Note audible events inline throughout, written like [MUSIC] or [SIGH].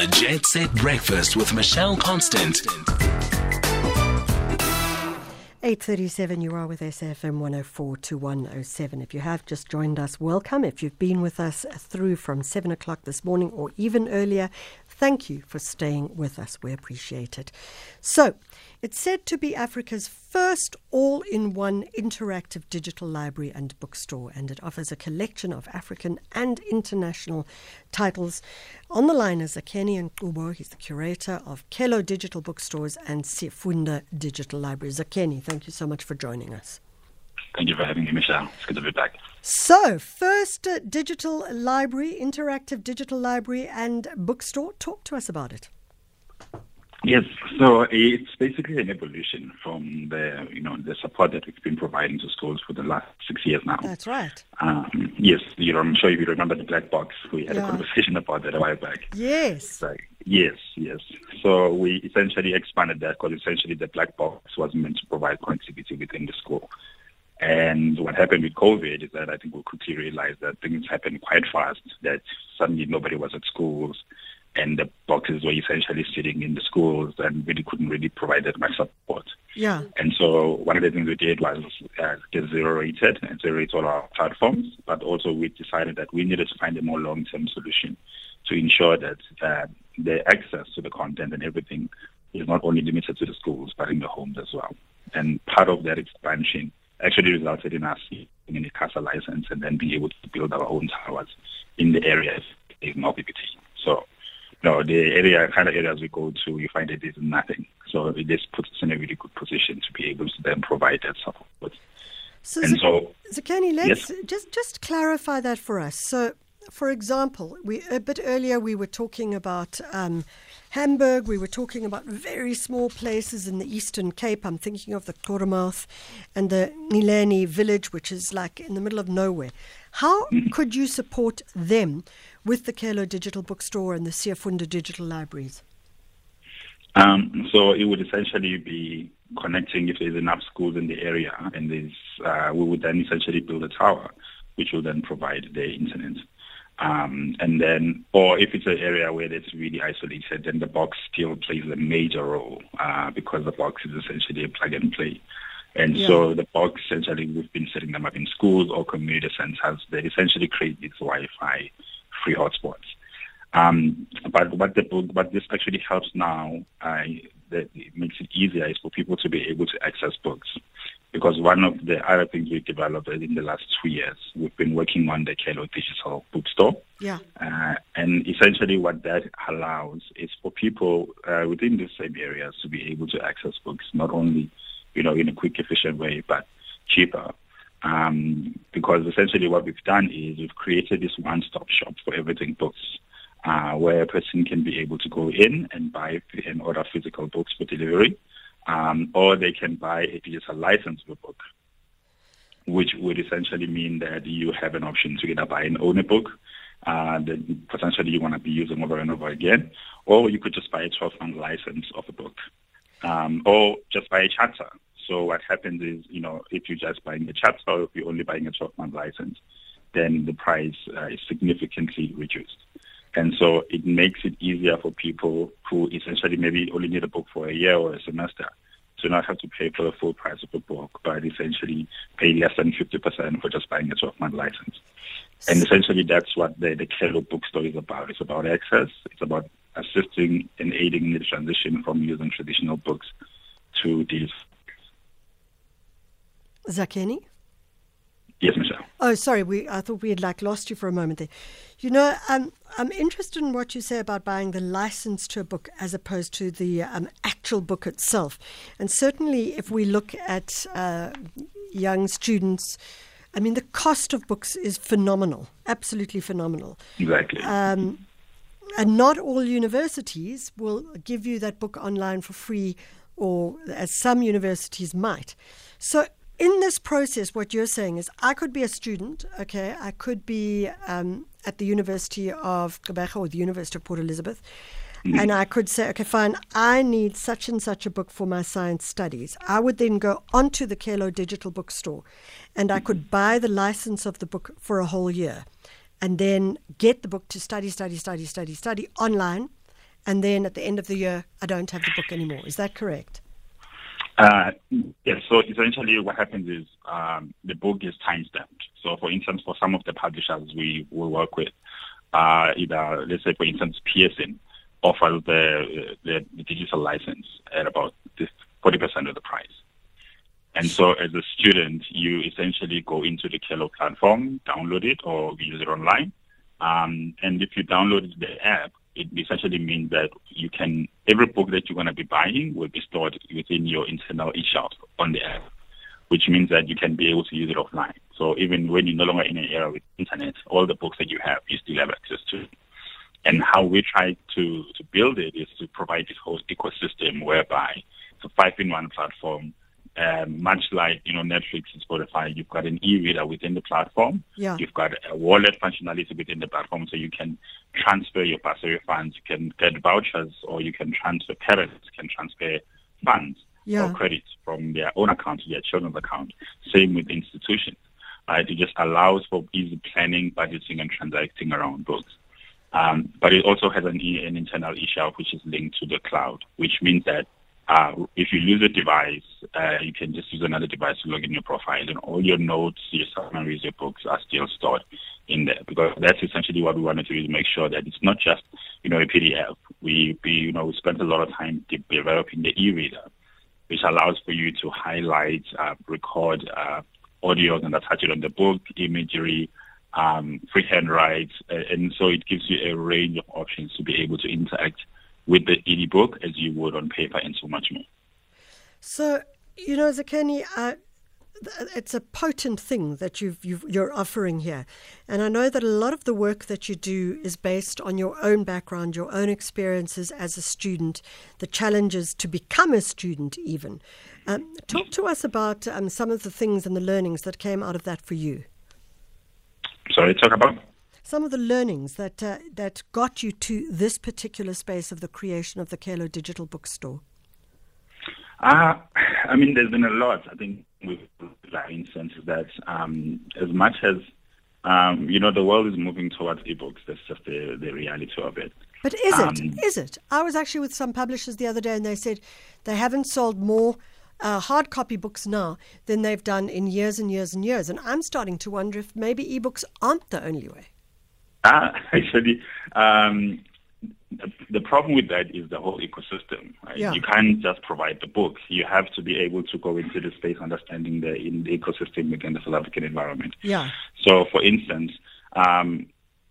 The Jet Set Breakfast with Michelle Constant. 8.37, you are with SFM 104 to 107. If you have just joined us, welcome. If you've been with us through from 7 o'clock this morning or even earlier, thank you for staying with us. We appreciate it. So, it's said to be Africa's first all in one interactive digital library and bookstore, and it offers a collection of African and international titles. On the line is Zakheni Ngubo. He's the curator of Kelo Digital Bookstores and Sifunda Digital Library. Zakheni, thank you so much for joining us. Thank you for having me, Michelle. It's good to be back. So, first uh, digital library, interactive digital library and bookstore. Talk to us about it. Yes, so it's basically an evolution from the you know the support that we've been providing to schools for the last six years now. That's right. Um, yes, you know, I'm sure you remember the black box. We had yeah. a conversation about that a while back. Yes. Like, yes, yes. So we essentially expanded that because essentially the black box was meant to provide connectivity within the school. And what happened with COVID is that I think we quickly realized that things happened quite fast. That suddenly nobody was at schools and the boxes were essentially sitting in the schools and really couldn't really provide that much support. Yeah. And so one of the things we did was uh, get zero rated and zero rate all our platforms, but also we decided that we needed to find a more long-term solution to ensure that uh, the access to the content and everything is not only limited to the schools, but in the homes as well. And part of that expansion actually resulted in us getting a ICASA license and then being able to build our own towers in the areas in OPPT. So no, the area kind of areas we go to, you find that there's nothing. So this puts us in a really good position to be able to then provide that support. So, and so, Zakheni, let's yes. just just clarify that for us. So, for example, we a bit earlier we were talking about um, Hamburg. We were talking about very small places in the Eastern Cape. I'm thinking of the Koremouth and the Nileni village, which is like in the middle of nowhere. How mm-hmm. could you support them with the Kelo Digital Bookstore and the Siafunda Digital Libraries? Um, so it would essentially be connecting if there's enough schools in the area, and there's, uh, we would then essentially build a tower, which will then provide the internet. Um, and then, or if it's an area where it's really isolated, then the box still plays a major role uh, because the box is essentially a plug and play. And yeah. so the box essentially we've been setting them up in schools or community centers that essentially create these Wi-Fi. Um, but what the what this actually helps now, uh, that it makes it easier is for people to be able to access books. Because one of the other things we've developed in the last two years, we've been working on the Kelo Digital Bookstore. Yeah. Uh, and essentially what that allows is for people uh, within the same areas to be able to access books, not only, you know, in a quick, efficient way, but cheaper. Um, because essentially what we've done is we've created this one-stop shop for everything books, uh, where a person can be able to go in and buy and order physical books for delivery, um, or they can buy a digital license for a book, which would essentially mean that you have an option to either buy and own a book uh, that potentially you want to be using over and over again, or you could just buy a 12-month license of a book, um, or just buy a charter so what happens is, you know, if you're just buying a chapter or if you're only buying a 12-month license, then the price uh, is significantly reduced. And so it makes it easier for people who essentially maybe only need a book for a year or a semester to not have to pay for the full price of a book, but essentially pay less than 50% for just buying a 12-month license. And essentially that's what the, the Kelo bookstore is about. It's about access. It's about assisting and aiding the transition from using traditional books to these Zakheni? Yes, Michelle. Oh, sorry. We I thought we had like lost you for a moment there. You know, um, I'm interested in what you say about buying the license to a book as opposed to the um, actual book itself. And certainly, if we look at uh, young students, I mean, the cost of books is phenomenal, absolutely phenomenal. Exactly. Um, and not all universities will give you that book online for free, or as some universities might. So in this process, what you're saying is I could be a student, okay? I could be um, at the University of Quebec or the University of Port Elizabeth. Mm-hmm. And I could say, okay, fine, I need such and such a book for my science studies. I would then go onto the Kelo digital bookstore and I could buy the license of the book for a whole year and then get the book to study, study, study, study, study online and then at the end of the year, I don't have the book anymore. Is that correct? Uh, yes. So essentially, what happens is um, the book is time stamped. So, for instance, for some of the publishers we will work with, uh, either let's say, for instance, Pearson offers the, the, the digital license at about 40% of the price. And so as a student, you essentially go into the Kelo platform, download it or use it online. Um, and if you download the app, it essentially means that you can, every book that you're going to be buying will be stored within your internal e-shelf on the app, which means that you can be able to use it offline. So even when you're no longer in an era with internet, all the books that you have, you still have access to. And how we try to, to build it is to provide this whole ecosystem whereby it's a five-in-one platform um, much like you know Netflix and Spotify, you've got an e-reader within the platform. Yeah. You've got a wallet functionality within the platform, so you can transfer your bursary funds, you can get vouchers, or you can transfer parents can transfer funds yeah. or credits from their own account to their children's account. Same with institutions. Right? It just allows for easy planning, budgeting, and transacting around books. Um, but it also has an, e- an internal e-shelf which is linked to the cloud, which means that uh, if you lose a device, uh, you can just use another device to log in your profile, and all your notes, your summaries, your books are still stored in there. Because that's essentially what we wanted to do to make sure that it's not just you know a PDF. We, we you know we spent a lot of time de- developing the e-reader, which allows for you to highlight, uh, record uh, audios, and attach it on the book, imagery. Um, freehand write, and so it gives you a range of options to be able to interact with the e-book as you would on paper and so much more. So, you know, Zakheni, uh, it's a potent thing that you've, you are offering here. And I know that a lot of the work that you do is based on your own background, your own experiences as a student, the challenges to become a student, even. Um, talk to us about um, some of the things and the learnings that came out of that for you. Sorry, talk about? Some of the learnings that uh, that got you to this particular space of the creation of the Kelo Digital Bookstore? Uh, I mean, there's been a lot. I think with that instance is that um, as much as um, you know, the world is moving towards ebooks. That's just the, the reality of it. But is it? Um, is it? I was actually with some publishers the other day, and they said they haven't sold more uh, hard copy books now than they've done in years and years and years. And I'm starting to wonder if maybe ebooks aren't the only way. Uh, [LAUGHS] actually, um, the problem with that is the whole ecosystem. Right? Yeah. You can't just provide the book. You have to be able to go into the space understanding the in the ecosystem within the South African environment. Yeah. So, for instance, um,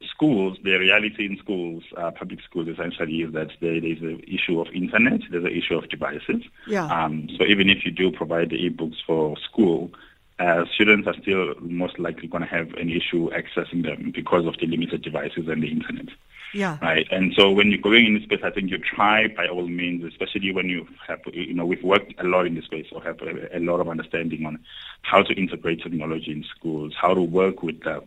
schools, the reality in schools, uh, public schools, essentially is that there, there's an issue of internet, there's an issue of devices. Yeah. Um, so even if you do provide the e-books for school, uh, students are still most likely going to have an issue accessing them because of the limited devices and the internet. Yeah. Right. And so when you're going in this space, I think you try by all means, especially when you have, you know, we've worked a lot in this space or have a, a lot of understanding on how to integrate technology in schools, how to work with the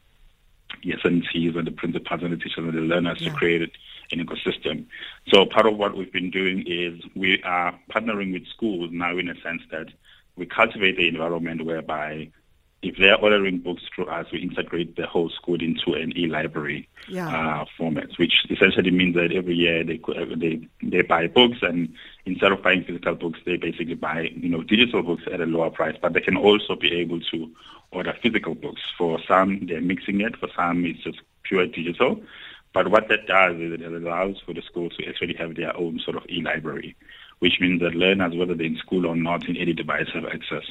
SNCs and the principals and the teachers and the learners Yeah. to create an ecosystem. So part of what we've been doing is we are partnering with schools now in a sense that we cultivate the environment whereby if they're ordering books through us, we integrate the whole school into an e-library Yeah. uh, format, which essentially means that every year they they they buy books, and instead of buying physical books, they basically buy you know digital books at a lower price. But they can also be able to order physical books. For some, they're mixing it. For some, it's just pure digital. But what that does is it allows for the school to actually have their own sort of e-library, which means that learners, whether they're in school or not, in any device, have access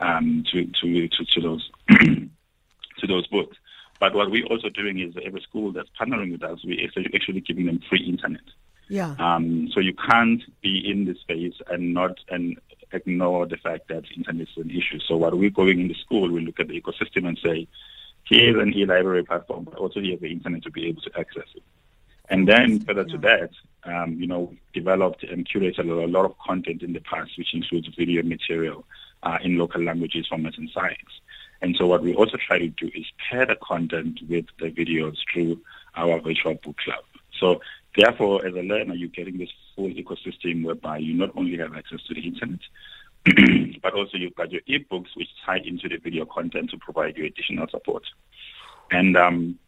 um, to, to, to, to those [CLEARS THROAT] to those books. But what we're also doing is every school that's partnering with us, we're actually giving them free internet. Yeah. Um, so you can't be in this space and not and ignore the fact that internet is an issue. So while we're going in the school, we look at the ecosystem and say, here's an e-library platform, but also here's the internet to be able to access it. And then further to that, um, you know, we've developed and curated a lot of content in the past, which includes video material uh, in local languages, formats, and sites. And so what we also try to do is pair the content with the videos through our virtual book club. So therefore, as a learner, you're getting this full ecosystem whereby you not only have access to the internet, [CLEARS THROAT] but also you've got your ebooks which tie into the video content to provide you additional support. And um,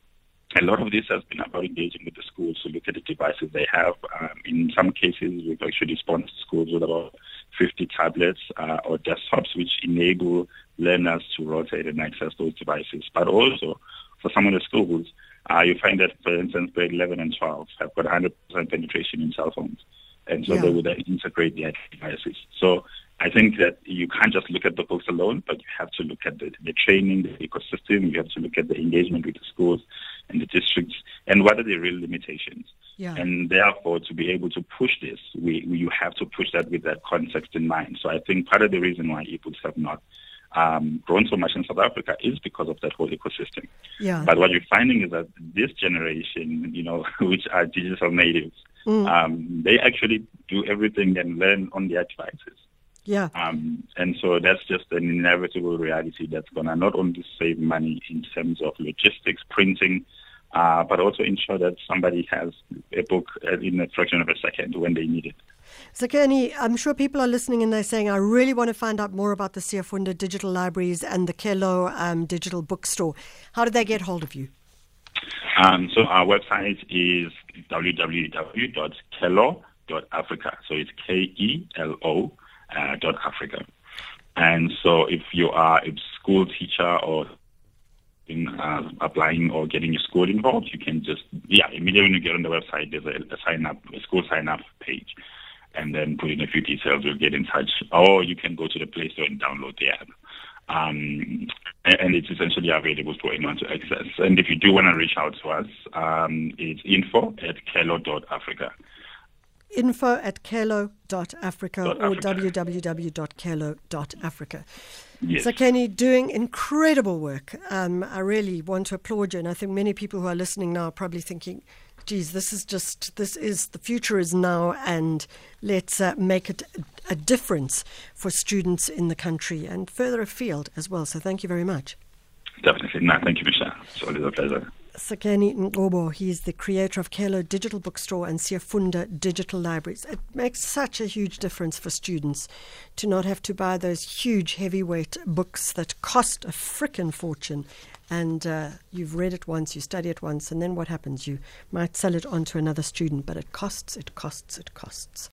a lot of this has been about engaging with the schools to look at the devices they have. Um, in some cases, we've actually sponsored schools with about 50 tablets uh, or desktops, which enable learners to rotate and access those devices. But also, for some of the schools, uh, you find that, for instance, grade 11 and 12 have got 100% penetration in cell phones. And so yeah. they would integrate their devices. So I think that you can't just look at the books alone, but you have to look at the, the training, the ecosystem. You have to look at the engagement with the schools and the districts, and what are the real limitations. Yeah. And therefore, to be able to push this, we, we, you have to push that with that context in mind. So I think part of the reason why ebooks have not um, grown so much in South Africa is because of that whole ecosystem. Yeah. But what you're finding is that this generation, you know, [LAUGHS] which are digital natives, mm. um, they actually do everything and learn on their devices. Yeah. Um, and so that's just an inevitable reality that's going to not only save money in terms of logistics, printing, uh, but also ensure that somebody has a book in a fraction of a second when they need it. So, Kenny, I'm sure people are listening and they're saying, I really want to find out more about the Siafunda digital libraries and the Kelo um, digital bookstore. How did they get hold of you? Um, so, our website is www.kelo.africa. So, it's K E L O uh, dot Africa. And so, if you are a school teacher or in uh, applying or getting your school involved, you can just yeah immediately when you get on the website, there's a, a sign up, a school sign up page, and then put in a few details. You'll get in touch, or you can go to the Play Store and download the app. Um, and, it's essentially available for anyone to access. And if you do want to reach out to us, um, it's info at kelo.africa info at kelo.africa or www.kelo.africa. Yes. So, Kenny, doing incredible work. Um, I really want to applaud you. And I think many people who are listening now are probably thinking, geez, this is just, this is, the future is now, and let's uh, make it a difference for students in the country and further afield as well. So, thank you very much. Definitely. No, thank you, Michelle. It's always a pleasure. Zakheni Ngubo, he's the creator of Kelo Digital Bookstore and Siafunda Digital Libraries. It makes such a huge difference for students to not have to buy those huge heavyweight books that cost a frickin' fortune. And uh, you've read it once, you study it once, and then what happens? You might sell it on to another student, but it costs, it costs, it costs.